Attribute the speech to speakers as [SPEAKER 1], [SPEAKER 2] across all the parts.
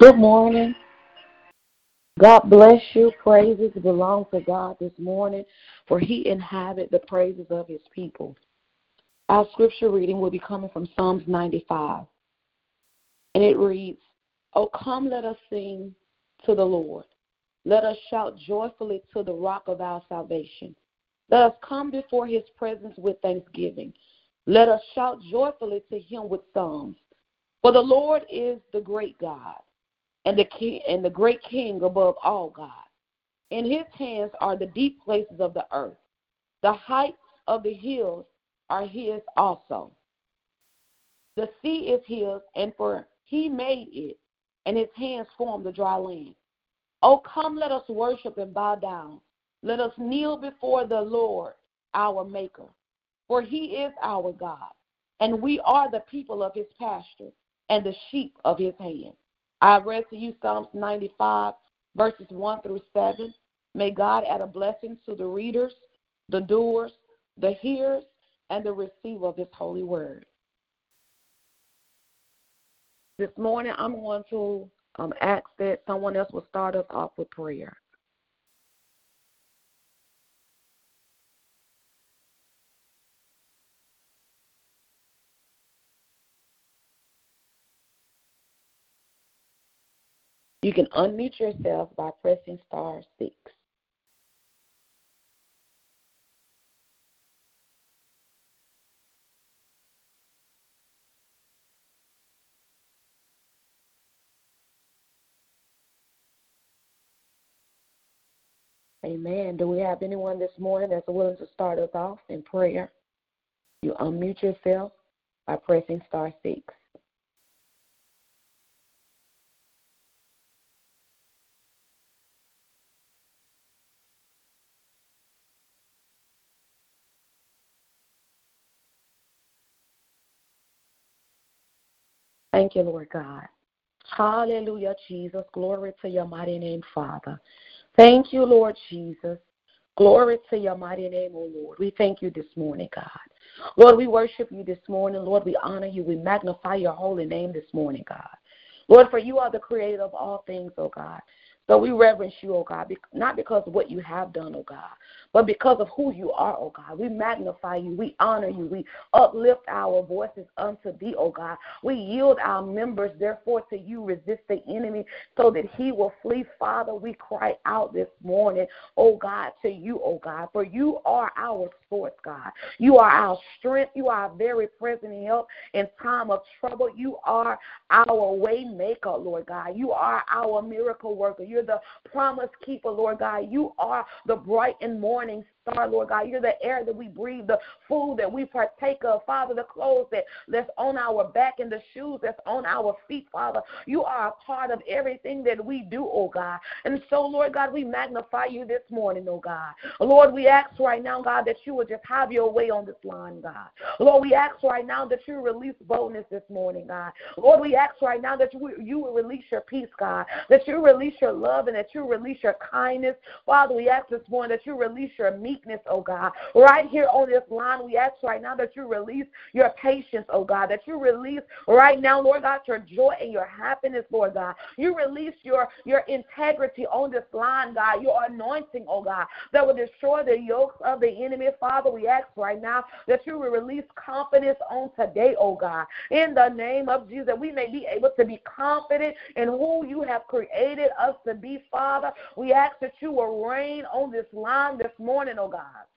[SPEAKER 1] Good morning. God bless you. Praises belong to God this morning, for he inhabit the praises of his people. Our scripture reading will be coming from Psalms 95. And it reads, Oh, come, let us sing to the Lord. Let us shout joyfully to the rock of our salvation. Let us come before his presence with thanksgiving. Let us shout joyfully to him with psalms. For the Lord is the great God and the king and the great king above all gods. In his hands are the deep places of the earth. The heights of the hills are his also. The sea is his, and for he made it, and his hands formed the dry land. Oh, come, let us worship and bow down. Let us kneel before the Lord, our Maker. For he is our God, and we are the people of his pasture and the sheep of his hand. I read to you Psalms 95, verses 1 through 7. May God add a blessing to the readers, the doers, the hearers, and the receiver of His holy word. This morning, I'm going to um, ask that someone else will start us off with prayer. You can unmute yourself by pressing star six. Amen. Do we have anyone this morning that's willing to start us off in prayer? You unmute yourself by pressing star six. Thank you, Lord God. Hallelujah, Jesus. Glory to your mighty name, Father. Thank you, Lord Jesus. Glory to your mighty name, O Lord. We thank you this morning, God. Lord, we worship you this morning. Lord, we honor you. We magnify your holy name this morning, God. Lord, for you are the creator of all things, O God. So we reverence you, O God, not because of what you have done, O God, but because of who you are, oh God. We magnify you, we honor you, we uplift our voices unto thee, oh God. We yield our members, therefore, to you, resist the enemy so that he will flee. Father, we cry out this morning, oh God, to you, oh God, for you are our source, God. You are our strength. You are very present help in time of trouble. You are our way maker, Lord God. You are our miracle worker. You're the promise keeper, Lord God. You are the bright and morning morning. Lord God. You're the air that we breathe, the food that we partake of, Father, the clothes that, that's on our back and the shoes that's on our feet, Father. You are a part of everything that we do, oh God. And so, Lord God, we magnify you this morning, oh God. Lord, we ask right now, God, that you would just have your way on this line, God. Lord, we ask right now that you release boldness this morning, God. Lord, we ask right now that you, you will release your peace, God, that you release your love and that you release your kindness. Father, we ask this morning that you release your meekness, oh God. Right here on this line, we ask right now that you release your patience, oh God, that you release right now, Lord God, your joy and your happiness, Lord God. You release your, your integrity on this line, God, your anointing, oh God, that will destroy the yokes of the enemy. Father, we ask right now that you will release confidence on today, oh God. In the name of Jesus, that we may be able to be confident in who you have created us to be, Father. We ask that you will reign on this line this morning, God.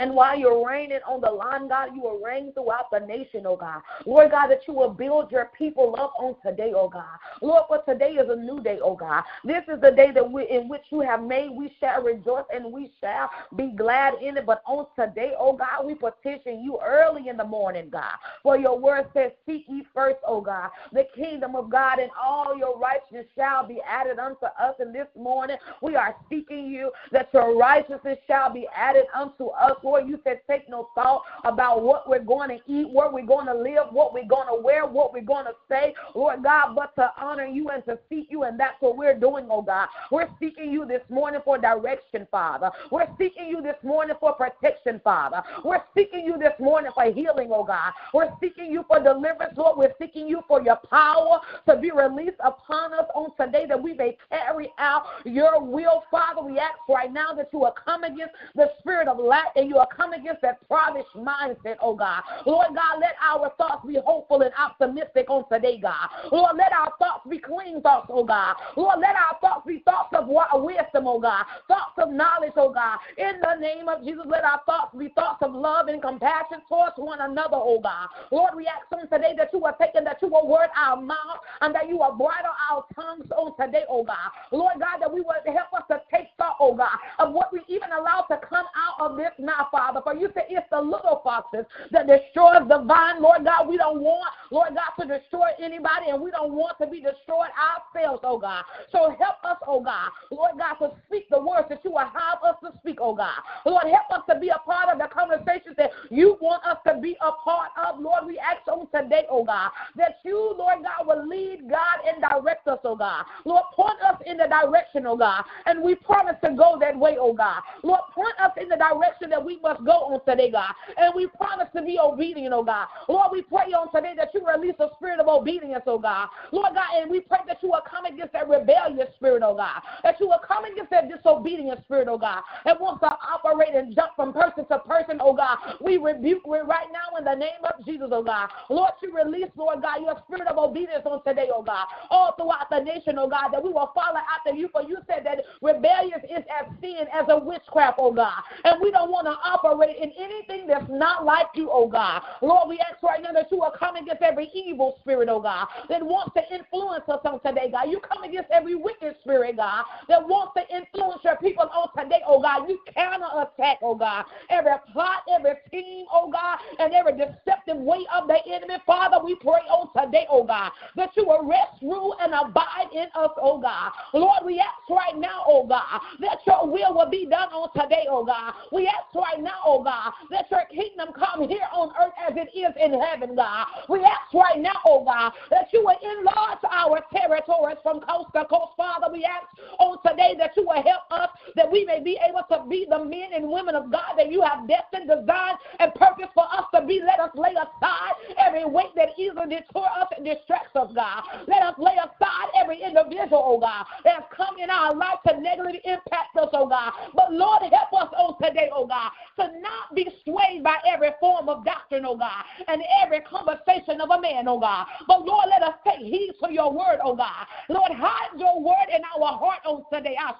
[SPEAKER 1] And while you're reigning on the line, God, you will reign throughout the nation, oh God. Lord God, that you will build your people up on today, oh God. Lord, for today is a new day, oh God. This is the day that we in which you have made. We shall rejoice and we shall be glad in it. But on today, oh God, we petition you early in the morning, God. For your word says, Seek ye first, oh God, the kingdom of God, and all your righteousness shall be added unto us. And this morning we are seeking you that your righteousness shall be added unto us Lord, you said take no thought about what we're going to eat, where we're going to live, what we're going to wear, what we're going to say, Lord God, but to honor you and to seek you. And that's what we're doing, oh God. We're seeking you this morning for direction, Father. We're seeking you this morning for protection, Father. We're seeking you this morning for healing, oh God. We're seeking you for deliverance, Lord. We're seeking you for your power to be released upon us on today that we may carry out your will, Father. We ask right now that you will come against the spirit of lack and you will come against that prodigious mindset, oh God. Lord God, let our thoughts be hopeful and optimistic on today, God. Lord, let our thoughts be clean thoughts, oh God. Lord, let our thoughts be thoughts of wisdom, oh God. Thoughts of knowledge, oh God. In the name of Jesus, let our thoughts be thoughts of love and compassion towards one another, oh God. Lord, we ask on today that you are taking, that you will word our mouth and that you will bridle our tongues on today, oh God. Lord God, that we will help us to take thought, oh God, of what we even allow to come out of this now, Father. For you say it's the little foxes that destroys the vine, Lord God. We don't want, Lord God, to destroy anybody, and we don't want to be destroyed ourselves, oh God. So help us, oh God, Lord God, to speak the words that you will have us to speak, oh God. Lord, help us to be a part of the conversations that you want us to be a part of. Lord, we ask on today, oh God, that you, Lord God, will lead God and direct us, oh God. Lord, point us in the direction, oh God, and we promise to go that way, oh God. Lord, point us in the direction that we must go on today, God, and we promise to be obedient, oh God. Lord, we pray on today that you release a spirit of obedience, oh God. Lord God, and we pray that you will come against that rebellious spirit, oh God, that you will come against that disobedient spirit, oh God, that wants to operate and jump from person to person, oh God. We rebuke it right now in the name of Jesus, oh God. Lord, you release, Lord God, your spirit of obedience on today, oh God, all throughout the nation, oh God, that we will follow after you, for you said that rebellion is as sin as a witchcraft, oh God, and we don't want to operate in anything that's not like you, oh God. Lord, we ask right now that you will come against every evil spirit, oh God, that wants to influence us on today, God. You come against every wicked spirit, God, that wants to influence your people on today, oh God. You counter attack, oh God, every plot, every team, oh God, and every deceptive way of the enemy. Father, we pray on today, oh God, that you will rest, rule, and abide in us, oh God. Lord, we ask right now, oh God, that your will will be done on today, oh God. We ask right now, oh God, that your kingdom come here on earth as it is in heaven, God. We ask right now, oh God, that you will enlarge our territories from coast to coast. Father, we ask on today that you will help us that we may be able to be the men and women of God that you have destined, designed, and purpose for us to be. Let us lay aside every weight that easily detour us and distracts us, God. Let us lay aside every individual, oh God, that has come in our life to negatively impact us, oh God. But Lord, help us on today, oh God, to not be swayed by every form of doctrine, oh God, and every conversation of a man, oh God. But Lord, let us take heed to your word, oh God. Lord, hide your word in our heart on today. I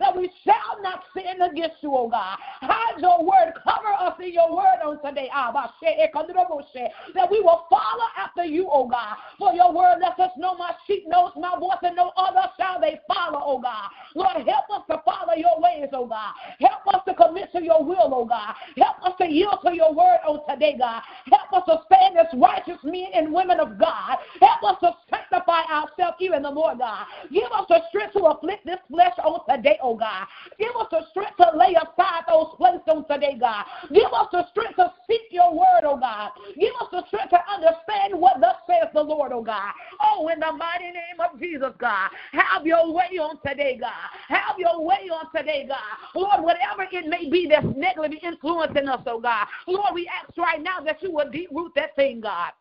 [SPEAKER 1] that we shall not sin against you, oh God. Hide your word, cover us in your word on today. That we will follow after you, oh God. For your word lets us know my sheep knows my voice and no other shall they follow, oh God. Lord, help us to follow your ways, oh God. Help us to commit to your will, oh God. Help us to yield to your word on today, God. Help us to stand as righteous men and women of God. Help us to sanctify ourselves even the more, God. Give us the strength to afflict this flesh on today, oh God. Give us the strength to lay aside those places on today, God. Give us the strength to seek your word, oh God. Give us the strength to understand what thus says the Lord, oh God. Oh, in the mighty name of Jesus, God. Have your way on today, God. Have your way on today, God. Lord, whatever it may be that's negatively influencing us, oh God. Lord, we ask right now that you will deep root that thing, God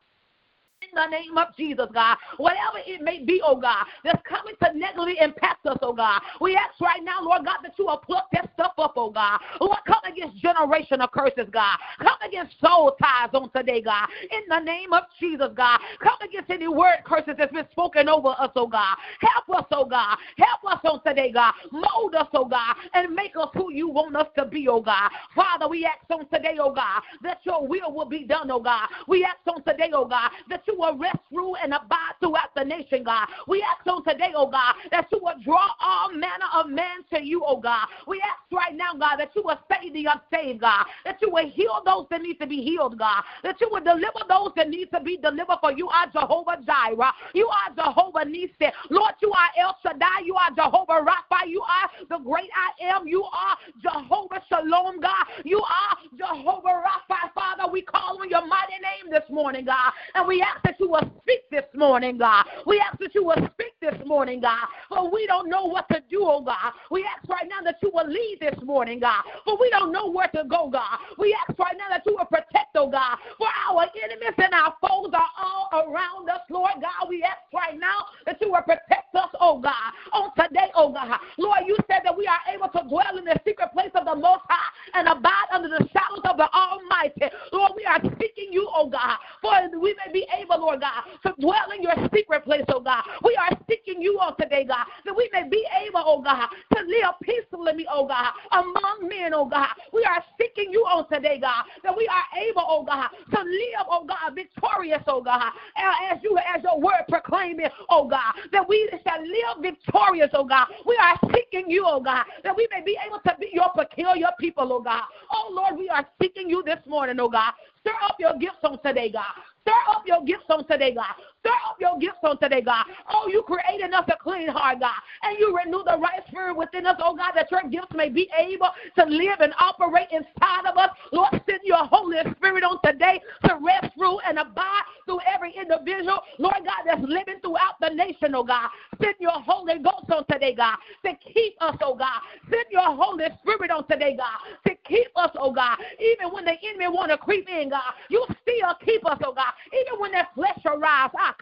[SPEAKER 1] in the name of Jesus, God. Whatever it may be, oh God, that's coming to negatively impact us, oh God. We ask right now, Lord God, that you will pluck that stuff up, oh God. Lord, come against generational curses, God. Come against soul ties on today, God. In the name of Jesus, God. Come against any word curses that's been spoken over us, oh God. Help us, oh God. Help us on today, God. Mold us, oh God, and make us who you want us to be, oh God. Father, we ask on today, oh God, that your will will be done, oh God. We ask on today, oh God, that you you will rest, rule, and abide throughout the nation, God. We ask on today, oh God, that you will draw all manner of men to you, oh God. We ask right now, God, that you will save the unsaved, God. That you will heal those that need to be healed, God. That you will deliver those that need to be delivered, for you are Jehovah Jireh. You are Jehovah Nissi. Lord, you are El Shaddai. You are Jehovah Rapha. You are the great I am. You are Jehovah Shalom, God. You are Jehovah Rapha, Father. We call on your mighty name this morning, God. And we ask that you will speak this morning, God. We ask that you will speak this morning, God. For we don't know what to do, oh God. We ask right now that you will lead this morning, God. For we don't know where to go, God. We ask right now that you will protect, oh God. For our enemies and our foes are all around us, Lord God. We ask right now that you will protect us, oh God. On today, oh God. Lord, you said that we are able to dwell in the secret place of the Most High and abide under the shadows of the Almighty. Lord, we are seeking you, oh God, for we may be able, Lord God, to dwell in your secret place, oh God. We are seeking you on today, God, that we may be able, oh God, to live peacefully, oh God, among men, oh God. We are seeking you on today, God, that we are able, oh God, to live, oh God, victorious, oh God, as you as your word proclaiming, oh God, that we shall live victorious, oh God. We are seeking you, oh God, that we may be able to be your peculiar people, oh God. Oh Lord, we are seeking you this morning, oh God. Stir up your gifts on today, God. Stir up your gifts on today, God. Stir up your gifts on today, God. Oh, you created us a clean heart, God. And you renew the right spirit within us, oh God, that your gifts may be able to live and operate inside of us. Lord, send your Holy Spirit on today to rest, rule, and abide through every individual, Lord God, that's living throughout the nation, oh God. Send your Holy Ghost on today, God, to keep us, oh God. Send your Holy Spirit on today, God, to keep us, oh God. Even when the enemy want to creep in, God, you still keep us, oh God. Even when that flesh arrives, ah,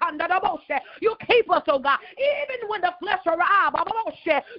[SPEAKER 1] you keep us, oh God. Even when the flesh arrives,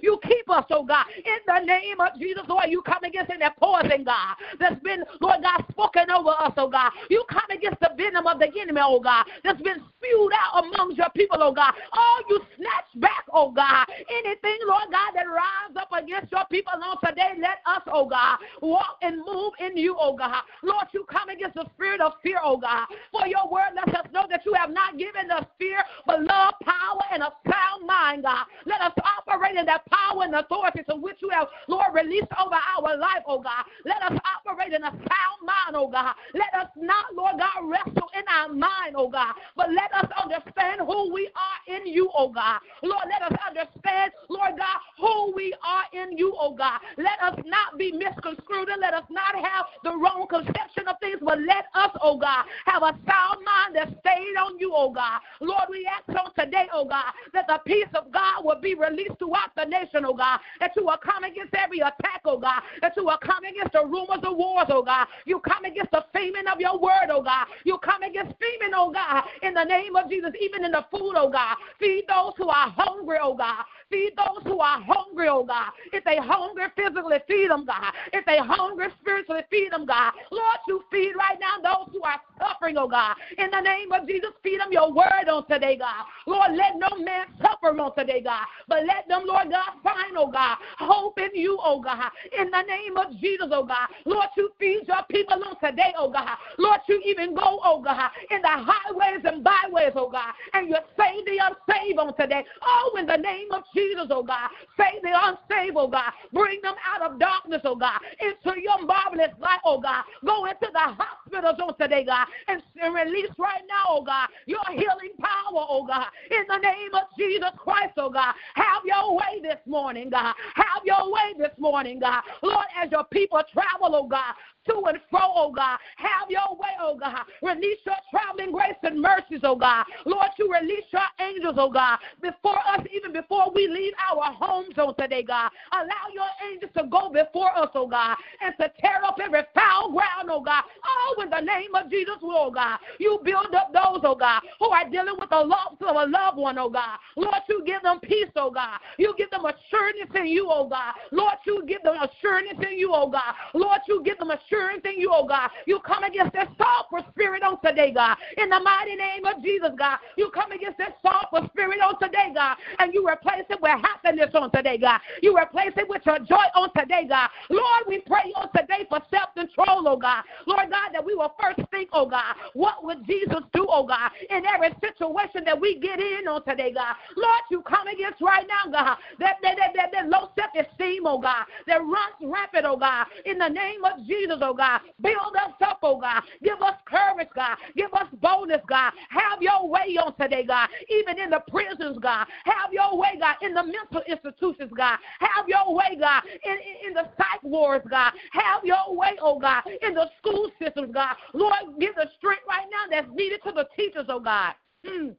[SPEAKER 1] you keep us, oh God. In the name of Jesus, Lord, you come against any poison, God, that's been, Lord God, spoken over us, oh God. You come against the venom of the enemy, oh God, that's been spewed out amongst your people, oh God. Oh, you snatch back, oh God, anything, Lord God, that rises up against your people on today, let us, oh God, walk and move in you, oh God. Lord, you come against the spirit of fear, oh God. For your word lets us know that you have not given us fear, but love, power, and a sound mind, God. Let us operate in that power and authority to which you have, Lord, released over our life, oh God. Let us operate in a sound mind, oh God. Let us not, Lord God, wrestle in our mind, oh God, but let us understand who we are in you, oh God. Lord, let us understand, Lord God, who we are in you, oh God. Let us not be misconstrued and let us not have the wrong conception of things, but let us, oh God, have a sound mind that stayed on you, oh God. Lord, we ask on today, oh God, that the peace of God will be released throughout the nation, oh God, that you will come against every attack, oh God, that you will come against the rumors of wars, oh God. You come against the famine of your word, oh God. You come against famine, oh God, in the name of Jesus, even in the food, oh God. Feed those who are hungry, oh God. Feed those who are hungry, oh God. If they hungry physically, feed them, God. If they hungry spiritually, feed them, God. Lord, you feed right now those who are suffering, oh God. In the name of Jesus, feed them your word on today, God. Lord, let no man suffer on today, God. But let them, Lord God, find, oh God, hope in you, oh God. In the name of Jesus, oh God. Lord, you feed your people on today, oh God. Lord, you even go, oh God, in the highways and byways, oh God. And you save the unsaved on today. Oh, in the name of Jesus, oh God. Save the unsaved, oh God. Bring them out of darkness, oh God, into your marvelous light, oh God. Go into the hospitals on today, God, and, and release right now, oh God, your healing power, oh God. In the name of Jesus Christ, oh God. Have your way this morning, God. Have your way this morning, God. Lord, as your people travel, oh God, to and fro, oh God. Have your way, oh God. Release your traveling grace and mercies, oh God. Lord, you release your angels, oh God, before us, even before we leave our homes on today, God. Allow your angels to go before us, oh God, and to tear up every foul ground, oh God. Oh, in the name of Jesus, oh God. You build up those, oh God, who are dealing with the loss of a loved one, oh God. Lord, you give them peace, oh God. You give them assurance in you, oh God. Lord, you give them assurance in you, oh God. Lord, you give them assurance in you, oh God. You come against that software spirit on today, God. In the mighty name of Jesus, God. You come against that software spirit on today, God. And you replace it with happiness on today, God. You replace it with your joy on today, God. Lord, we pray on today for self control, oh God. Lord God, that we will first think, oh God, what would Jesus do, oh God, in every situation that we get in on today, God. Lord, you come against right now, God, that, that, that, that, that low self esteem, oh God, that runs rapid, oh God, in the name of Jesus, oh God. Build us up, oh God. Give us courage, God. Give us boldness, God. Have your way on today, God. Even in the prisons, God. Have your way, God. In the mental institutions, God. Have your way, God. In, in, in the psych wards, God. Have your way, oh God. In the school systems, God. Lord, give the strength right now that's needed to the teachers, oh God. Mm.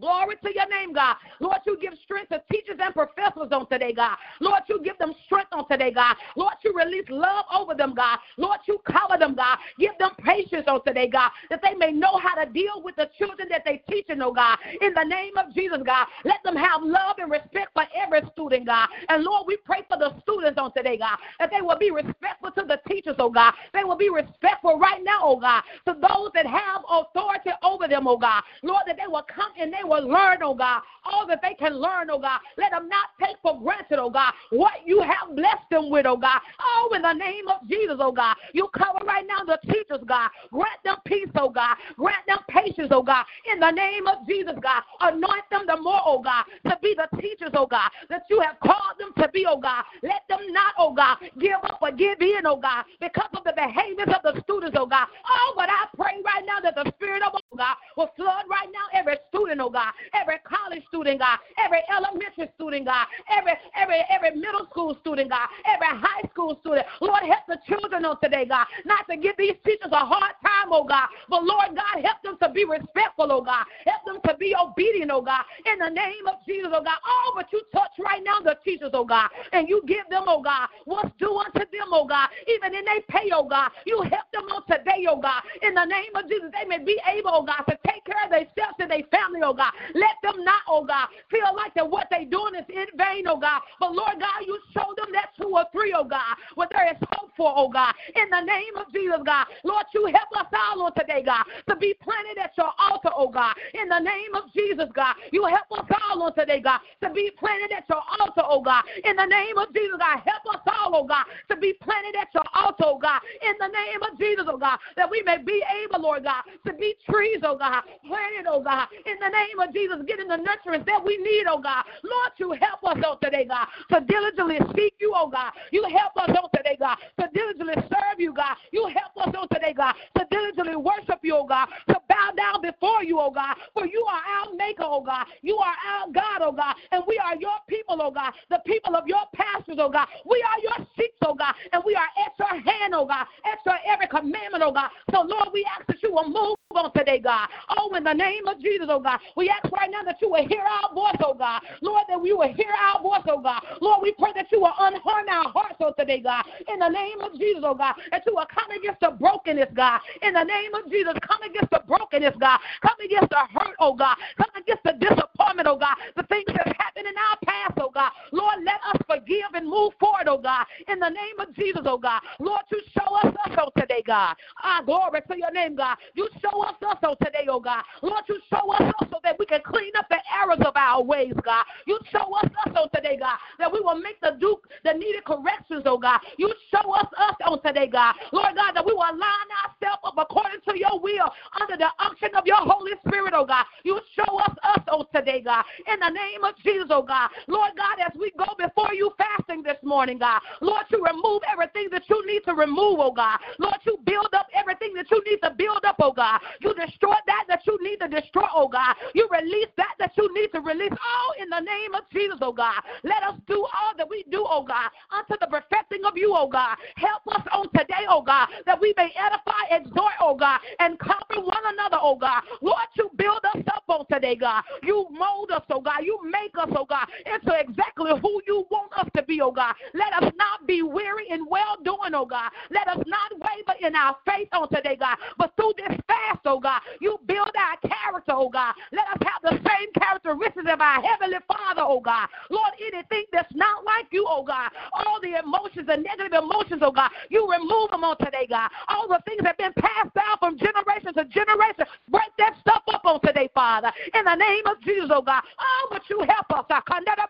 [SPEAKER 1] Glory to your name, God. Lord, you give strength to teachers and professors on today, God. Lord, you give them strength on today, God. Lord, you release love over them, God. Lord, you cover them, God. Give them patience on today, God, that they may know how to deal with the children that they teaching, oh God. In the name of Jesus, God, let them have love and respect for every student, God. And Lord, we pray for the students on today, God, that they will be respectful to the teachers, oh God. They will be respectful right now, oh God, to those that have authority over them, oh God. Lord, that they will come and they they will learn, oh God, all that they can learn, oh God. Let them not take for granted, oh God, what you have blessed them with, oh God. Oh, in the name of Jesus, oh God. You cover right now the teachers, God. Grant them peace, oh God. Grant them patience, oh God. In the name of Jesus, God. Anoint them the more, oh God, to be the teachers, oh God, that you have called them to be, oh God. Let them not, oh God, give up or give in, oh God, because of the behaviors of the students, oh God. Oh, but I pray right now that the Spirit of oh God will flood right now every student, oh God, every college student, God, every elementary student, God, every every every middle school student, God, every high school student. Lord, help the children on today, God, not to give these teachers a hard time, oh God, but Lord God, help them to be respectful, oh God, help them to be obedient, oh God, in the name of Jesus, oh God. Oh, but you touch right now the teachers, oh God, and you give them, oh God, what's due unto them, oh God, even in they pay, oh God. You help them on today, oh God, in the name of Jesus, they may be able, oh God, to take care of themselves and their family, oh. God. Let them not, oh God, feel like that what they're doing is in vain, oh God. But Lord God, you show them that two or three, oh God, what there is hope for, oh God. In the name of Jesus, God. Lord, you help us all on today, God, to be planted at your altar, oh God. In the name of Jesus, God. You help us all on today, God, to be planted at your altar, oh God. In the name of Jesus, God. Help us all, oh God, to be planted at your altar, oh God. In the name of Jesus, oh God, that we may be able, Lord God, to be trees, oh God, planted, oh God. In the name of Jesus, getting the nurturance that we need, oh God. Lord, you help us, oh today, God, to diligently seek you, oh God. You help us, oh today, God, to diligently serve you, God. You help us, oh today, God, to diligently worship you, oh God, to bow down before you, oh God. For you are our maker, oh God. You are our God, oh God. And we are your people, oh God. The people of your pastors, oh God. We are your sheep, oh God. And we are at your hand, oh God. At your every commandment, oh God. So, Lord, we ask that you will move on today, God. Oh, in the name of Jesus, oh God. We ask right now that you will hear our voice, oh God. Lord, that we will hear our voice, oh God. Lord, we pray that you will unharm our hearts, oh today, God. In the name of Jesus, oh God. That you will come against the brokenness, God. In the name of Jesus, come against the brokenness, God. Come against the hurt, oh God. Come against the disappointment, oh God. The things that happened in our past, oh God. Lord, let us forgive and move forward, oh God. In the name of Jesus, oh God. Lord, you show us us, oh today, God. Ah, glory to your name, God. You show us us, oh today, oh God. Lord, you show us us so that we can clean up the errors of our ways, God. You show us us on today, God, that we will make the duke the needed corrections, oh God. You show us us on today, God. Lord God, that we will align ourselves up according to your will under the unction of your Holy Spirit, oh God. You show us us on today, God. In the name of Jesus, oh God. Lord God, as we go before you fasting this morning, God. Lord, you remove everything that you need to remove, oh God. Lord, you build up everything that you need to build up, oh God. You destroy that that you need to destroy, oh God. You release that that you need to release. All in the name of Jesus, oh God. Let us do all that we do, oh God, unto the perfecting of you, oh God. Help us on today, oh God, that we may edify, exhort, oh God, and comfort one another, oh God. Lord, you build us up on today, God. You mold us, oh God. You make us, oh God, into exactly who you want us to be
[SPEAKER 2] oh God. Let us not be weary in well doing, oh God. Let us not waver in our faith on today, God. But through this fast, oh God, you build our character, oh God. Let us have the same characteristics of our Heavenly Father, oh God. Lord, anything that's not like you, oh God, all the emotions, the negative emotions, oh God, you remove them on today, God. All the things that have been passed down from generation to generation, break that stuff up on today, Father. In the name of Jesus, oh God. Oh, but you help us, uh,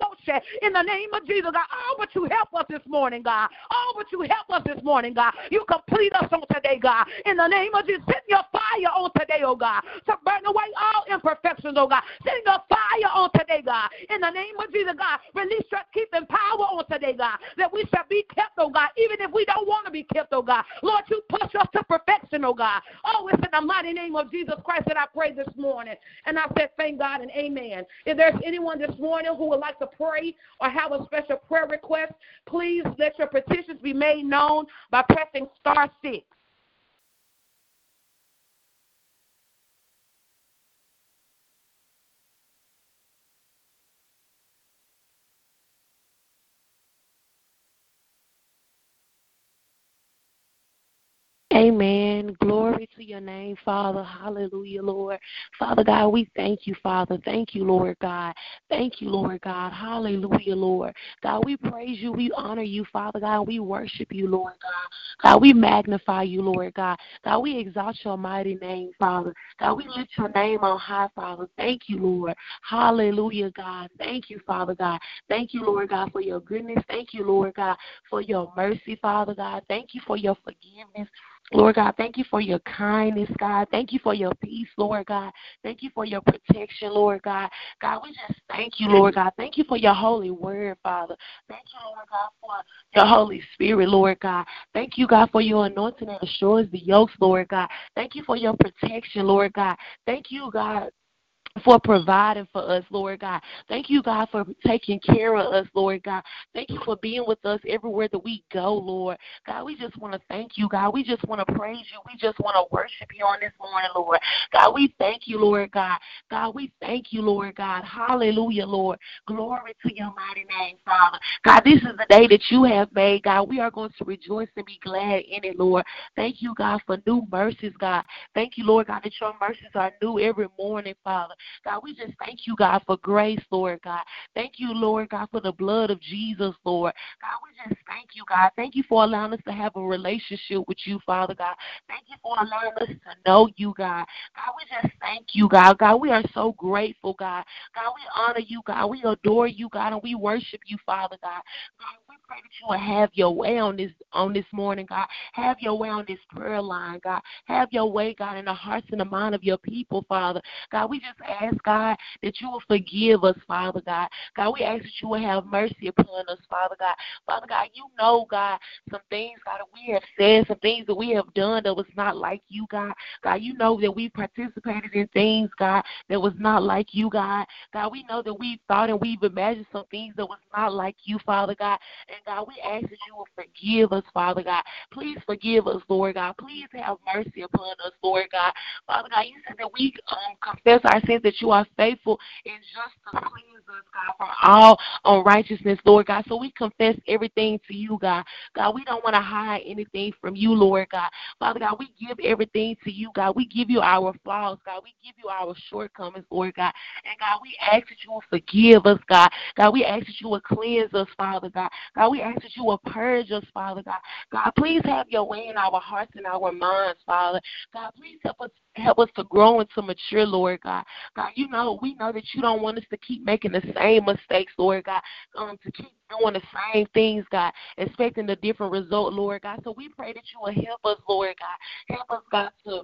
[SPEAKER 2] motion. in the name of Jesus, oh God. Oh, but you help us this morning, God. Oh, but you help us this morning, God. You complete us on today, God. In the name of Jesus, send your fire on today, oh God, to burn away all imperfections, oh God. Send your fire on today, God. In the name of Jesus, God, release your keeping power on today, God, that we shall be kept, oh God, even if we don't want to be kept, oh God. Lord, you push us to perfection, oh Oh God. Oh, it's in the mighty name of Jesus Christ that I pray this morning. And I said, thank God and amen. If there's anyone this morning who would like to pray or have a special prayer request, please let your petitions be made known by pressing star six. Amen. Glory to your name, Father. Hallelujah, Lord. Father God, we thank you, Father. Thank you, Lord God. Thank you, Lord God. Hallelujah, Lord. God, we praise you. We honor you, Father God. We worship you, Lord God. God, we magnify you, Lord God. God, we exalt your mighty name, Father. God, we lift your name on high, Father. Thank you, Lord. Hallelujah, God. Thank you, Father God. Thank you, Lord God, for your goodness. Thank you, Lord God, for your mercy, Father God. Thank you for your forgiveness. Lord God, thank you for your kindness, God. Thank you for your peace, Lord God. Thank you for your protection, Lord God. God, we just thank you, Lord God. Thank you for your holy word, Father. Thank you, Lord God, for your Holy Spirit, Lord God. Thank you, God, for your anointing that destroys the yokes, Lord God. Thank you for your protection, Lord God. Thank you, God, for providing for us, Lord God. Thank you, God, for taking care of us, Lord God. Thank you for being with us everywhere that we go, Lord. God, we just want to thank you, God. We just want to praise you. We just want to worship you on this morning, Lord. God, we thank you, Lord God. God, we thank you, Lord God. Hallelujah, Lord. Glory to your mighty name, Father. God, this is the day that you have made, God. We are going to rejoice and be glad in it, Lord. Thank you, God, for new mercies, God. Thank you, Lord God, that your mercies are new every morning, Father. God, we just thank you, God, for grace, Lord God. Thank you, Lord God, for the blood of Jesus, Lord. God, we just thank you, God. Thank you for allowing us to have a relationship with you, Father God. Thank you for allowing us to know you, God. God, we just thank you, God. God, we are so grateful, God. God, we honor you, God. We adore you, God, and we worship you, Father God. God, pray that you will have your way on this on this morning, God. Have your way on this prayer line, God. Have your way, God, in the hearts and the mind of your people, Father. God, we just ask, God, that you will forgive us, Father God. God, we ask that you will have mercy upon us, Father God. Father God, you know, God, some things, God, that we have said, some things that we have done that was not like you, God. God, you know that we participated in things, God, that was not like you, God. God, we know that we thought and we've imagined some things that was not like you, Father God. And God, we ask that you will forgive us, Father God. Please forgive us, Lord God. Please have mercy upon us, Lord God. Father God, you said that we um, confess our sins, that you are faithful and just to cleanse us, God, from all unrighteousness, Lord God. So we confess everything to you, God. God, we don't want to hide anything from you, Lord God. Father God, we give everything to you, God. We give you our flaws, God. We give you our shortcomings, Lord God. And God, we ask that you will forgive us, God. God, we ask that you will cleanse us, Father God. God, we ask that you will purge us, Father God. God, please have your way in our hearts and our minds, Father. God, please help us help us to grow and to mature, Lord God. God, you know, we know that you don't want us to keep making the same mistakes, Lord God, um, to keep doing the same things, God, expecting a different result, Lord God. So we pray that you will help us, Lord God. Help us, God, to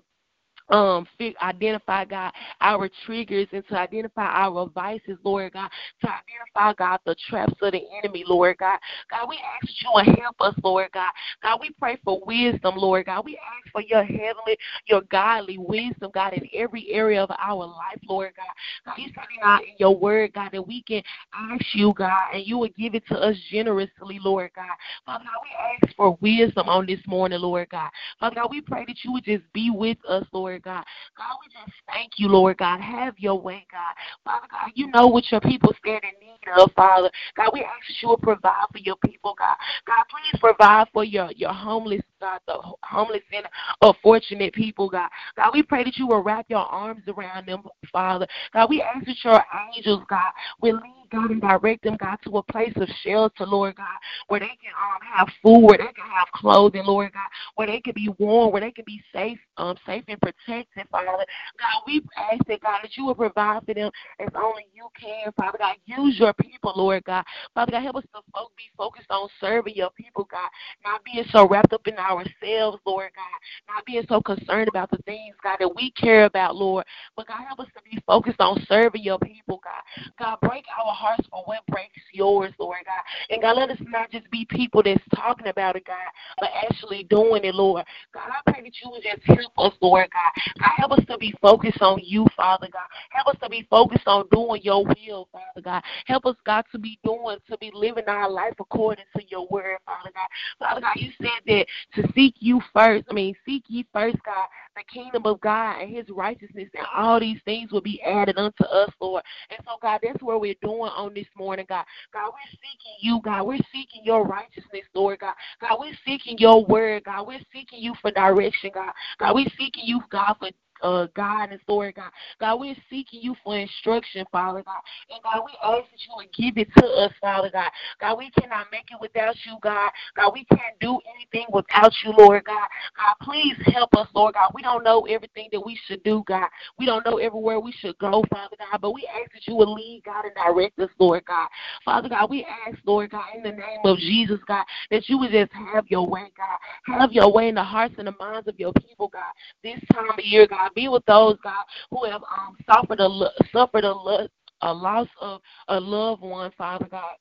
[SPEAKER 2] um identify God our triggers and to identify our vices, Lord God, to identify God the traps of the enemy, Lord God. God, we ask you to help us, Lord God. God, we pray for wisdom, Lord God. We ask for your heavenly, your godly wisdom, God, in every area of our life, Lord God. God, you said in your word, God, that we can ask you, God, and you will give it to us generously, Lord God. Father God, we ask for wisdom on this morning, Lord God. Father God, we pray that you would just be with us, Lord Lord God. God, we just thank you, Lord God. Have your way, God. Father God, you know what your people stand in need of, Father. God, we ask that you will provide for your people, God. God, please provide for your, your homeless, God, the homeless and unfortunate people, God. God, we pray that you will wrap your arms around them, Father. God, we ask that your angels, God, will lead God, and direct them, God, to a place of shelter, Lord God, where they can um, have food, where they can have clothing, Lord God, where they can be warm, where they can be safe, um, safe and protected, Father. God, we ask that, God, that you will provide for them as only you can, Father God. Use your people, Lord God. Father God, help us to be focused on serving your people, God, not being so wrapped up in ourselves, Lord God, not being so concerned about the things, God, that we care about, Lord. But God, help us to be focused on serving your people, God. God, break our hearts for what breaks yours, Lord God. And God, let us not just be people that's talking about it, God, but actually doing it, Lord. God, I pray that you would just help us, Lord God. God, help us to be focused on you, Father God. Help us to be focused on doing your will, Father God. Help us, God, to be doing, to be living our life according to your word, Father God. Father God, you said that to seek you first. I mean, seek ye first, God, the kingdom of God and his righteousness, and all these things will be added unto us, Lord. And so, God, that's where we're doing on this morning, God. God, we're seeking you, God. We're seeking your righteousness, Lord, God. God, we're seeking your word, God. We're seeking you for direction, God. God, we're seeking you, God, for uh, guidance, Lord God. God, we're seeking you for instruction, Father God. And God, we ask that you would give it to us, Father God. God, we cannot make it without you, God. God, we can't do anything without you, Lord God. God, please help us, Lord God. We don't know everything that we should do, God. We don't know everywhere we should go, Father God. But we ask that you would lead, God, and direct us, Lord God. Father God, we ask, Lord God, in the name of Jesus, God, that you would just have your way, God. Have your way in the hearts and the minds of your people, God. This time of year, God, be with those, God, who have um, suffered a suffered a, a loss of a loved one, Father God.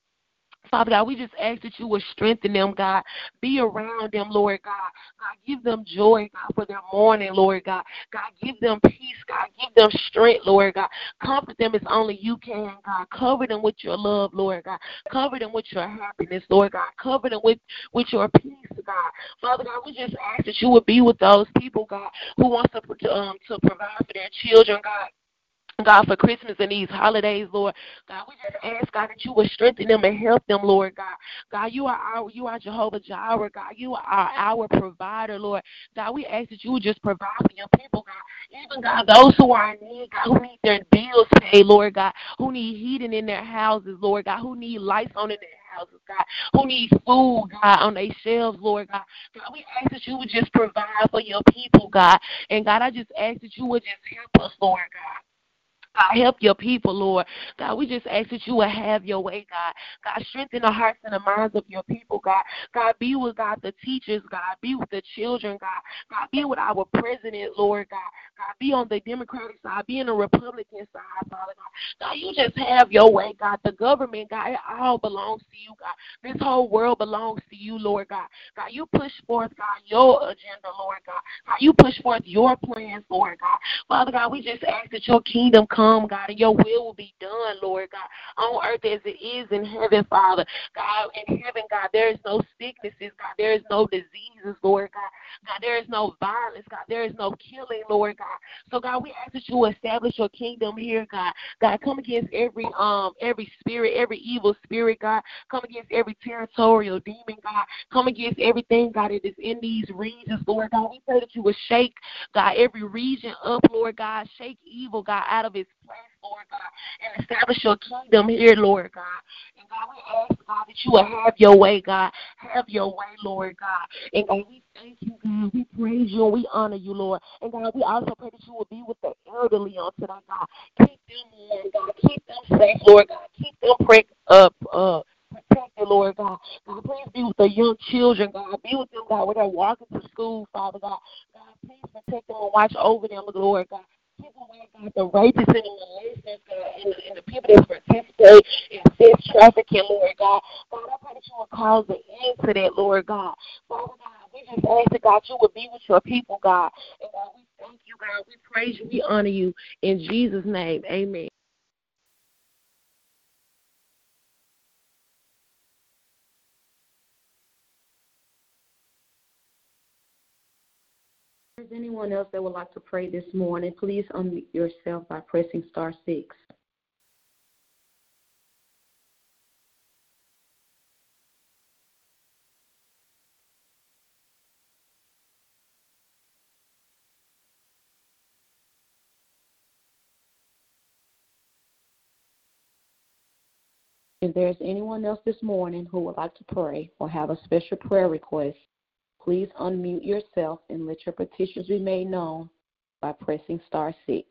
[SPEAKER 2] Father God, we just ask that you would strengthen them, God. Be around them, Lord God. God, give them joy, God, for their mourning, Lord God. God, give them peace, God. Give them strength, Lord God. Comfort them as only you can, God. Cover them with your love, Lord God. Cover them with your happiness, Lord God. Cover them with, with your peace, God. Father God, we just ask that you would be with those people, God, who wants to, um, to provide for their children, God. God, for Christmas and these holidays, Lord. God, we just ask, God, that you would strengthen them and help them, Lord God. God, you are our, you are Jehovah Jireh, God. You are our provider, Lord. God, we ask that you would just provide for your people, God. Even, God, those who are in need, God, who need their bills paid, Lord God, who need heating in their houses, Lord God, who need lights on in their houses, God, who need food, God, on their shelves, Lord God. God, we ask that you would just provide for your people, God. And God, I just ask that you would just help us, Lord God. God, help your people, Lord. God, we just ask that you will have your way, God. God, strengthen the hearts and the minds of your people, God. God, be with God the teachers, God. Be with the children, God. God, be with our president, Lord, God. God, be on the Democratic side, be on the Republican side, Father God. God, you just have your way, God. The government, God, it all belongs to you, God. This whole world belongs to you, Lord God. God, you push forth, God, your agenda, Lord God. God, you push forth your plans, Lord God. Father God, we just ask that your kingdom come come, God, and your will will be done, Lord God, on earth as it is in heaven, Father. God, in heaven, God, there is no sicknesses, God, there is no diseases, Lord God. God, there is no violence, God, there is no killing, Lord God. So, God, we ask that you establish your kingdom here, God. God, come against every um every spirit, every evil spirit, God. Come against every territorial demon, God. Come against everything, God, that is in these regions, Lord God. We pray that you would shake, God, every region up, Lord God. Shake evil, God, out of its place, Lord God, and establish your kingdom here, Lord God. And God, we ask, God, that you will have your way, God. Have your way, Lord God. And God, we thank you, God. We praise you and we honor you, Lord. And God, we also pray that you will be with the elderly on tonight, God. Keep them warm, God. Keep them safe, Lord God. Keep them prick up, uh, protected, Lord God. God, please be with the young children, God. Be with them, God, when they're walking to school, Father God. God, please protect them and watch over them, Lord God people God, the righteous and the malicious, God, and, the, and the people that participate in sex trafficking, Lord God. God, I pray that you will cause the end to that, Lord God. Father God, we just ask that, God, you would be with your people, God. And God, we thank you, God. We praise you. We honor you. In Jesus' name, amen.
[SPEAKER 1] If there's anyone else that would like to pray this morning, please unmute yourself by pressing star six. If there's anyone else this morning who would like to pray or have a special prayer request, please unmute yourself and let your petitions be made known by pressing star six.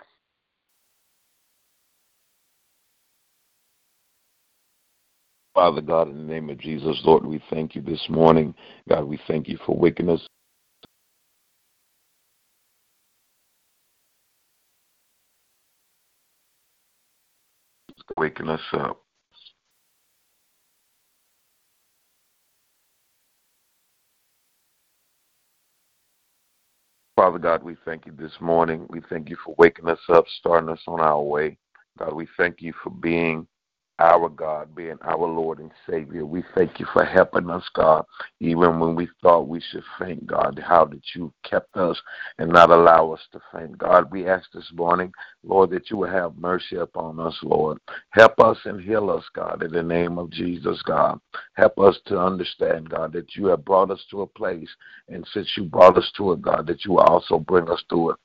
[SPEAKER 3] Father God, in the name of Jesus, Lord, we thank you this morning. God, we thank you for waking us waking us up. Uh, Father God, we thank you this morning. We thank you for waking us up, starting us on our way. God, we thank you for being our God, being our Lord and Savior. We thank you for helping us, God, even when we thought we should faint, God, how that you kept us and not allow us to faint. God, we ask this morning, Lord, that you will have mercy upon us, Lord. Help us and heal us, God, in the name of Jesus, God. Help us to understand, God, that you have brought us to a place, and since you brought us to it, God, that you will also bring us through it.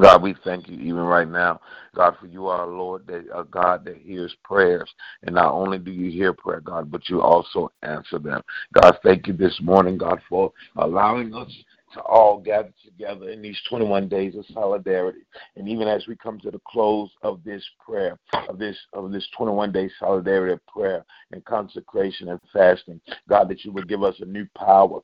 [SPEAKER 3] God, we thank you even right now, God, for you are a Lord, that a God that hears prayers. And not only do you hear prayer, God, but you also answer them. God, thank you this morning, God, for allowing us to all gather together in these 21 days of solidarity. And even as we come to the close of this prayer, of this of this 21 day solidarity of prayer and consecration and fasting, God, that you would give us a new power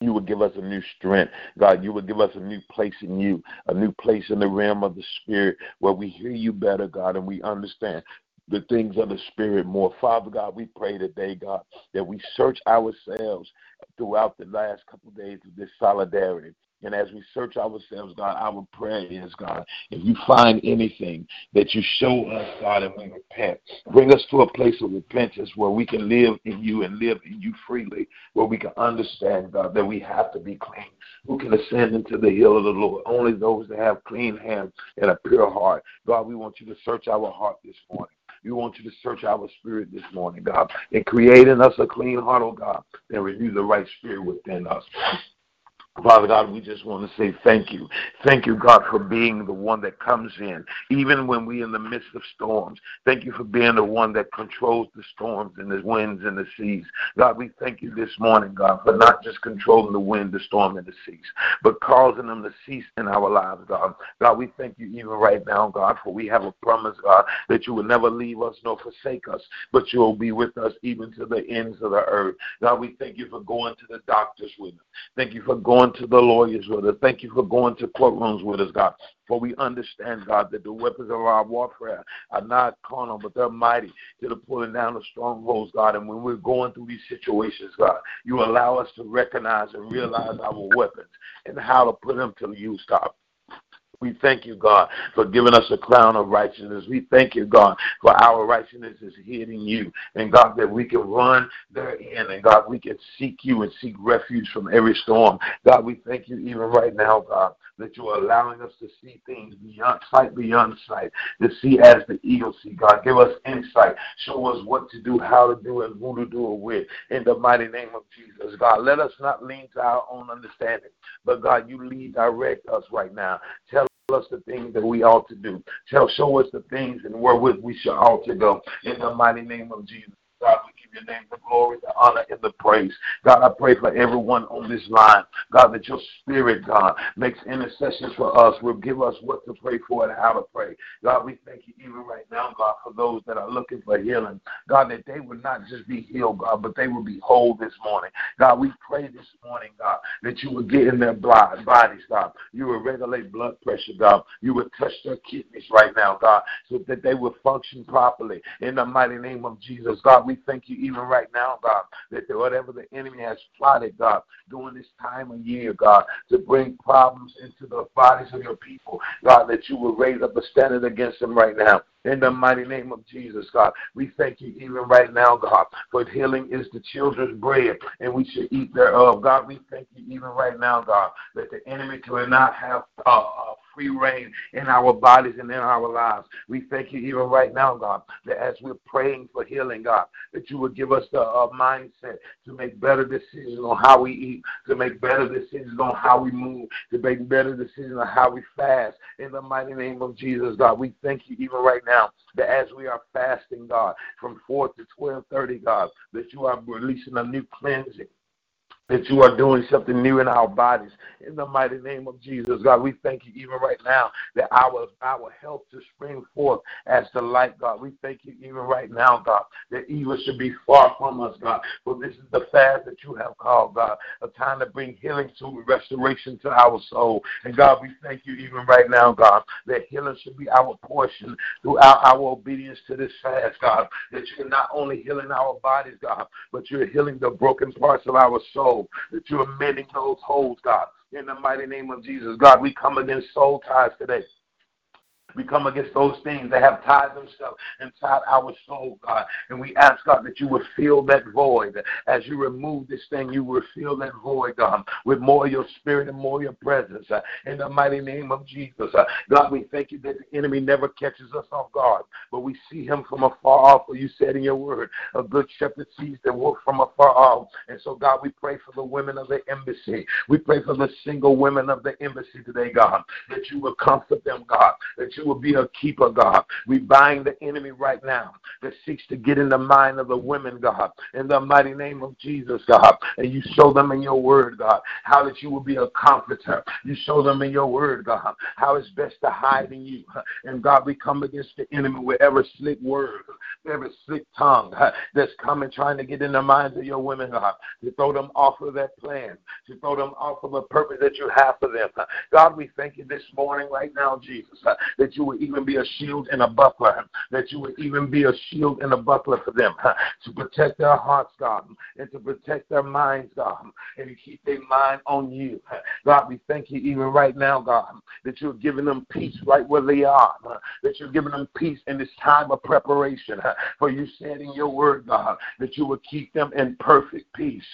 [SPEAKER 3] you would give us a new strength. God, you would give us a new place in you, a new place in the realm of the Spirit where we hear you better, God, and we understand the things of the Spirit more. Father God, we pray today, God, that we search ourselves throughout the last couple of days of this solidarity. And as we search ourselves, God, our prayer is, God, if you find anything that you show us, God, and we repent, bring us to a place of repentance where we can live in you and live in you freely, where we can understand, God, that we have to be clean. Who can ascend into the hill of the Lord? Only those that have clean hands and a pure heart. God, we want you to search our heart this morning. We want you to search our spirit this morning, God, and create in us a clean heart, oh God, and renew the right spirit within us. Father God, we just want to say thank you. Thank you, God, for being the one that comes in, even when we're in the midst of storms. Thank you for being the one that controls the storms and the winds and the seas. God, we thank you this morning, God, for not just controlling the wind, the storm, and the seas, but causing them to cease in our lives, God. God, we thank you even right now, God, for we have a promise, God, that you will never leave us nor forsake us, but you will be with us even to the ends of the earth. God, we thank you for going to the doctors with us. Thank you for going going to the lawyers with us. Thank you for going to courtrooms with us, God. For we understand, God, that the weapons of our warfare are not carnal, but they're mighty to the pulling down of strongholds, God. And when we're going through these situations, God, you allow us to recognize and realize our weapons and how to put them to use, God. We thank you, God, for giving us a crown of righteousness. We thank you, God, for our righteousness is hid in you. And God, that we can run therein. And God, we can seek you and seek refuge from every storm. God, we thank you even right now, God, that you're allowing us to see things beyond sight, beyond sight, to see as the eagle see. God, give us insight. Show us what to do, how to do and who to do it with. In the mighty name of Jesus, God, let us not lean to our own understanding, but God, you lead, direct us right now. Tell us the things that we ought to do. Shall show us the things and wherewith we shall ought to go. In the mighty name of Jesus. Your name the glory, the honor, and the praise. God, I pray for everyone on this line. God, that your spirit, God, makes intercessions for us, will give us what to pray for and how to pray. God, we thank you even right now, God, for those that are looking for healing. God, that they would not just be healed, God, but they will be whole this morning. God, we pray this morning, God, that you would get in their blood, bodies, God. You would regulate blood pressure, God. You would touch their kidneys right now, God, so that they would function properly. In the mighty name of Jesus, God, we thank you even right now, God, that whatever the enemy has plotted, God, during this time of year, God, to bring problems into the bodies of your people, God, that you will raise up a standard against them right now. In the mighty name of Jesus, God, we thank you even right now, God, for healing is the children's bread, and we should eat thereof. God, we thank you even right now, God, that the enemy cannot have uh, uh free rein in our bodies and in our lives. We thank you even right now, God, that as we're praying for healing, God, that you would give us the uh, mindset to make better decisions on how we eat, to make better decisions on how we move, to make better decisions on how we fast. In the mighty name of Jesus, God, we thank you even right now that as we are fasting, God, from 4 to 12:30, God, that you are releasing a new cleansing that you are doing something new in our bodies. In the mighty name of Jesus, God, we thank you even right now that our our health to spring forth as the light, God. We thank you even right now, God, that evil should be far from us, God. For this is the fast that you have called, God, a time to bring healing to restoration to our soul. And God, we thank you even right now, God, that healing should be our portion throughout our obedience to this fast, God. That you're not only healing our bodies, God, but you're healing the broken parts of our soul that you're mending those holes, God. In the mighty name of Jesus, God, we come against soul ties today. We come against those things that have tied themselves inside our soul, God. And we ask, God, that you would fill that void. As you remove this thing, you will fill that void, God, with more of your spirit and more of your presence. Uh, in the mighty name of Jesus. Uh, God, we thank you that the enemy never catches us off guard, but we see him from afar off. For you said in your word, a good shepherd sees the wolf from afar off. And so, God, we pray for the women of the embassy. We pray for the single women of the embassy today, God, that you will comfort them, God, that you you will be a keeper, God. We bind the enemy right now that seeks to get in the mind of the women, God, in the mighty name of Jesus, God. And you show them in your word, God, how that you will be a comforter. You show them in your word, God, how it's best to hide in you. And God, we come against the enemy with every slick word, every slick tongue that's coming trying to get in the minds of your women, God, to throw them off of that plan, to throw them off of the purpose that you have for them. God, we thank you this morning right now, Jesus, that that you would even be a shield and a buckler, that you would even be a shield and a buckler for them to protect their hearts, God, and to protect their minds, God, and to keep their mind on you. God, we thank you even right now, God, that you're giving them peace right where they are, that you're giving them peace in this time of preparation. For you said in your word, God, that you would keep them in perfect peace.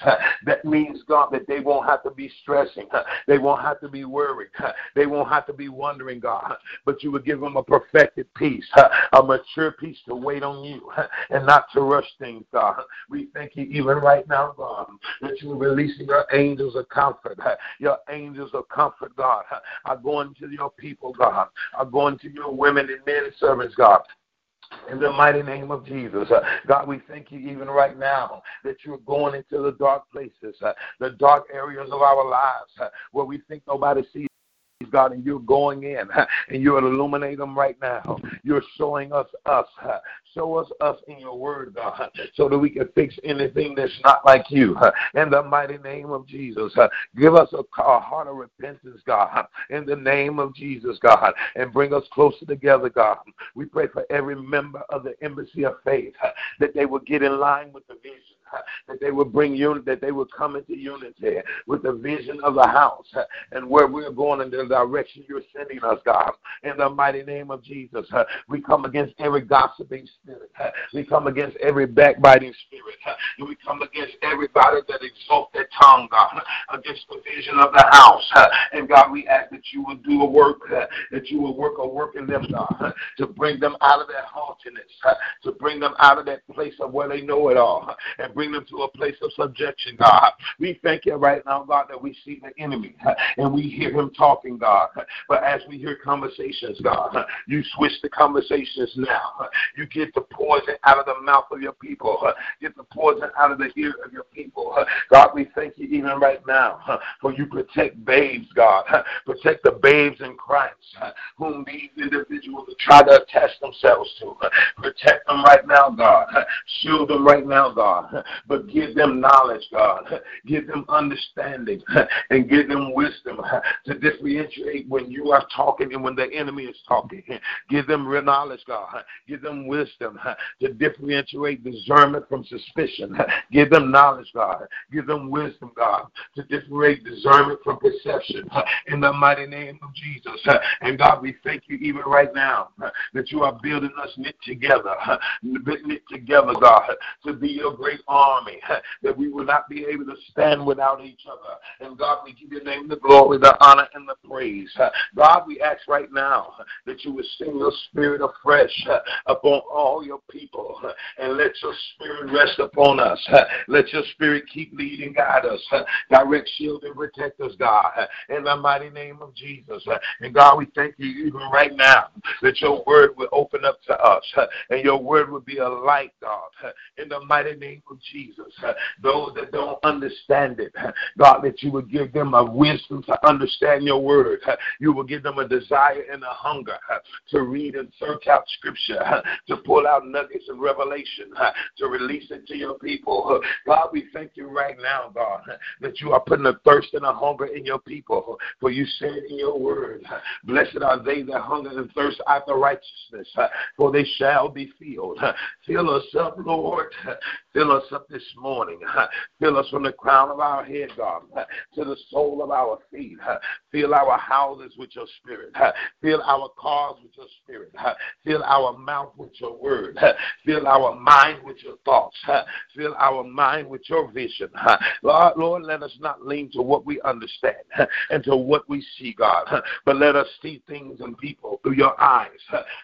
[SPEAKER 3] That means, God, that they won't have to be stressing. They won't have to be worried. They won't have to be wondering, God, but you would give them a perfected peace, a mature peace to wait on you and not to rush things, God. We thank you even right now, God, that you are releasing your angels of comfort. Your angels of comfort, God, are going to your people, God, are going to your women and men and servants, God. In the mighty name of Jesus. Uh, God, we thank you even right now that you're going into the dark places, uh, the dark areas of our lives uh, where we think nobody sees. God, and you're going in and you're illuminating them right now. You're showing us us. Show us us in your word, God, so that we can fix anything that's not like you. In the mighty name of Jesus. Give us a, a heart of repentance, God, in the name of Jesus, God, and bring us closer together, God. We pray for every member of the embassy of faith that they will get in line with the that they would bring unity, that they would come into unity with the vision of the house and where we're going in the direction you're sending us, God. In the mighty name of Jesus, we come against every gossiping spirit. We come against every backbiting spirit. We come against everybody that exalts their tongue, God, against the vision of the house. And God, we ask that you would do a work, that you will work a work in them, God, to bring them out of that haughtiness, to bring them out of that place of where they know it all, and bring them to a place of subjection, God. We thank you right now, God, that we see the enemy and we hear him talking, God. But as we hear conversations, God, you switch the conversations now. You get the poison out of the mouth of your people. Get the poison out of the ear of your people. God, we thank you even right now for you protect babes, God. Protect the babes in Christ whom these individuals try to attach themselves to. Protect them right now, God. Shield them right now, God but give them knowledge, God. Give them understanding and give them wisdom to differentiate when you are talking and when the enemy is talking. Give them real knowledge, God. Give them wisdom to differentiate discernment from suspicion. Give them knowledge, God. Give them wisdom, God, to differentiate discernment from perception. In the mighty name of Jesus. And God, we thank you even right now that you are building us knit together, knit together, God, to be your great army, that we will not be able to stand without each other. And God, we give your name the glory, the honor, and the praise. God, we ask right now that you would send your spirit afresh upon all your people and let your spirit rest upon us. Let your spirit keep leading, guide us, direct, shield, and protect us, God, in the mighty name of Jesus. And God, we thank you even right now that your word will open up to us and your word will be a light, God, in the mighty name of Jesus. Those that don't understand it, God, that you would give them a wisdom to understand your word. You will give them a desire and a hunger to read and search out scripture, to pull out nuggets of revelation, to release it to your people. God, we thank you right now, God, that you are putting a thirst and a hunger in your people. For you said in your word, Blessed are they that hunger and thirst after righteousness, for they shall be filled. Fill us up, Lord. Fill us up this morning. Fill us from the crown of our head, God, to the sole of our feet. Fill our houses with your spirit. Fill our cars with your spirit. Fill our mouth with your word. Fill our mind with your thoughts. Fill our mind with your vision. Lord, Lord, let us not lean to what we understand and to what we see, God, but let us see things and people through your eyes.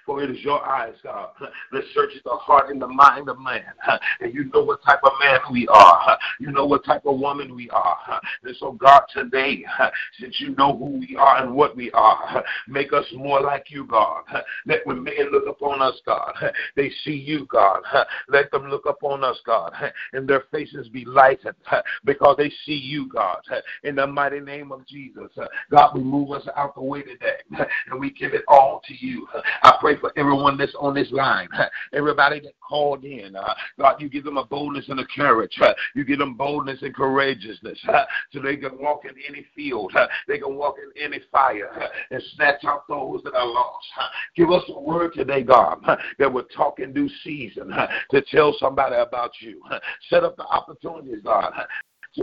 [SPEAKER 3] For it is your eyes, God, that searches the heart and the mind of man. And you know what type of man we are. You know what type of woman we are. And so, God, today, since you know who we are and what we are, make us more like you, God. Let when men look upon us, God, they see you, God. Let them look upon us, God, and their faces be lightened because they see you, God. In the mighty name of Jesus, God, we move us out the way today and we give it all to you. I pray for everyone that's on this line, everybody that called in. Uh, God, you give them a boldness and a courage. Uh, you give them boldness and courageousness uh, so they can walk in any field. They can walk in any fire and snatch out those that are lost. Give us a word today, God, that will talk in due season to tell somebody about you. Set up the opportunities, God,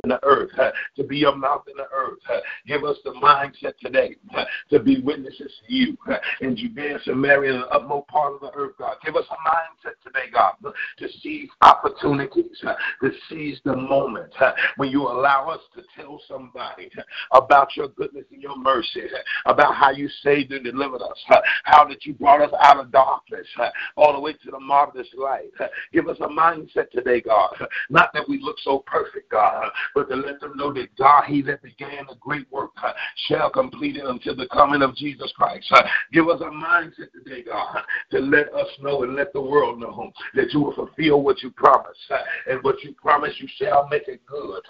[SPEAKER 3] in the earth, to be your mouth in the earth. Give us the mindset today to be witnesses to you in Judea, Samaria, and the utmost part of the earth, God. Give us a mindset today, God, to seize opportunities, to seize the moment when you allow us to tell somebody about your goodness and your mercy, about how you saved and delivered us, how that you brought us out of darkness all the way to the marvelous light. Give us a mindset today, God. Not that we look so perfect, God, but to let them know that God, He that began a great work, uh, shall complete it until the coming of Jesus Christ. Uh, give us a mindset today, God, to let us know and let the world know that you will fulfill what you promised. Uh, and what you promised, you shall make it good.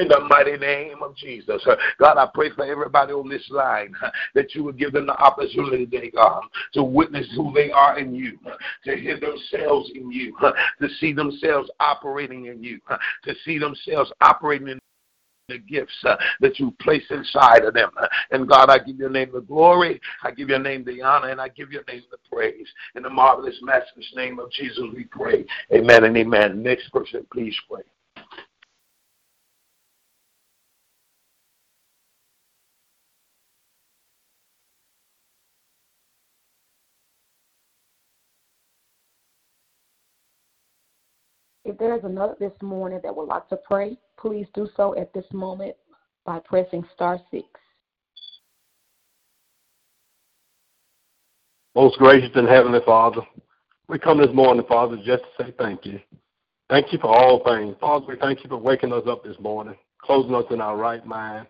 [SPEAKER 3] In the mighty name of Jesus. God, I pray for everybody on this line that you would give them the opportunity today, God, to witness who they are in you, to hear themselves in you, to see themselves operating in you, to see themselves operating operating in the gifts uh, that you place inside of them. And God, I give your name the glory, I give your name the honor, and I give your name the praise. In the marvelous, matchless name of Jesus, we pray. Amen and amen. Next person, please pray.
[SPEAKER 1] If there's another this morning that would like to pray, please do so at this moment by pressing star six.
[SPEAKER 4] Most gracious and heavenly Father, we come this morning, Father, just to say thank you. Thank you for all things. Father, we thank you for waking us up this morning, closing us in our right mind,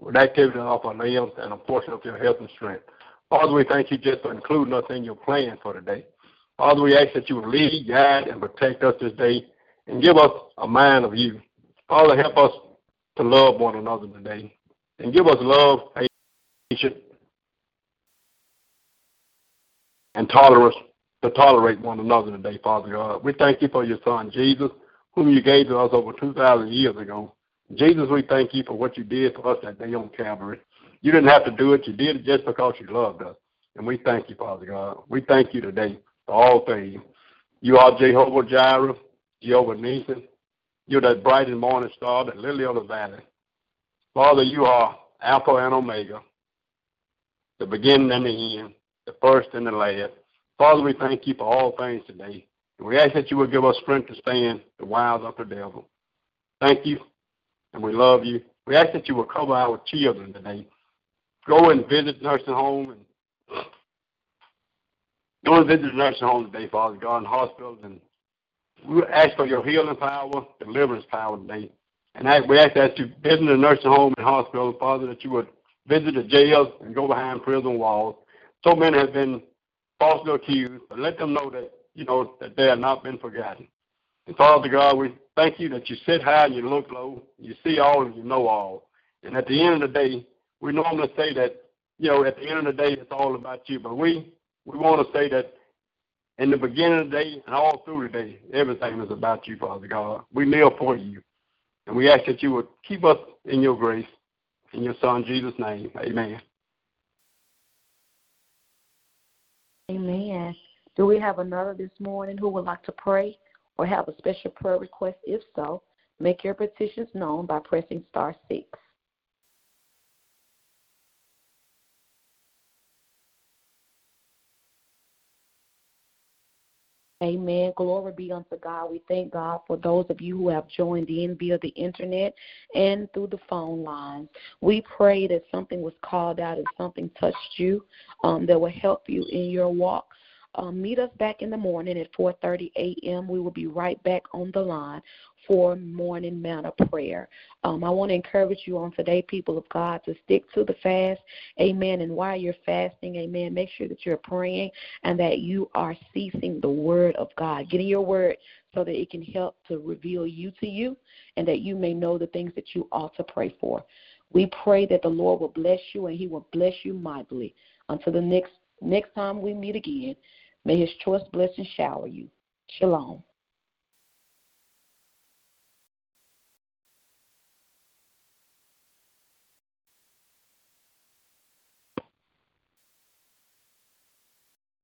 [SPEAKER 4] with activity off our limbs and a portion of your health and strength. Father, we thank you just for including us in your plan for today. Father, we ask that you will lead, guide, and protect us this day and give us a mind of you. Father, help us to love one another today and give us love, patience, and tolerance to tolerate one another today, Father God. We thank you for your Son, Jesus, whom you gave to us over 2,000 years ago. Jesus, we thank you for what you did for us that day on Calvary. You didn't have to do it. You did it just because you loved us. And we thank you, Father God. We thank you today all things. You are Jehovah Jireh, Jehovah Nissi, You're that bright and morning star, that lily of the valley. Father, you are Alpha and Omega, the beginning and the end, the first and the last. Father, we thank you for all things today. And we ask that you would give us strength to stand the wiles of the devil. Thank you, and we love you. We ask that you will cover our children today. Go and visit nursing home and go and visit the nursing home today, Father God, and hospitals. And we ask for your healing power, deliverance power today. And we ask that you visit the nursing home and hospital, Father, that you would visit the jails and go behind prison walls. So many have been falsely accused, but let them know that, you know, that they have not been forgotten. And Father God, we thank you that you sit high and you look low. You see all and you know all. And at the end of the day, we normally say that, you know, at the end of the day, it's all about you. But we, we want to say that in the beginning of the day and all through the day, everything is about you, Father God. We live for you. And we ask that you would keep us in your grace. In your Son, Jesus' name, amen.
[SPEAKER 1] Amen. Do we have another this morning who would like to pray or have a special prayer request? If so, make your petitions known by pressing star six. Amen. Glory be unto God. We thank God for those of you who have joined in via the internet and through the phone lines. We pray that something was called out and something touched you um, that will help you in your walk. Um, meet us back in the morning at 4:30 a.m. We will be right back on the line for morning manna prayer. Um, I want to encourage you on today, people of God, to stick to the fast. Amen. And while you're fasting, amen, make sure that you're praying and that you are ceasing the word of God, getting your word so that it can help to reveal you to you and that you may know the things that you ought to pray for. We pray that the Lord will bless you and he will bless you mightily. Until the next next time we meet again, may his choice blessings shower you. Shalom.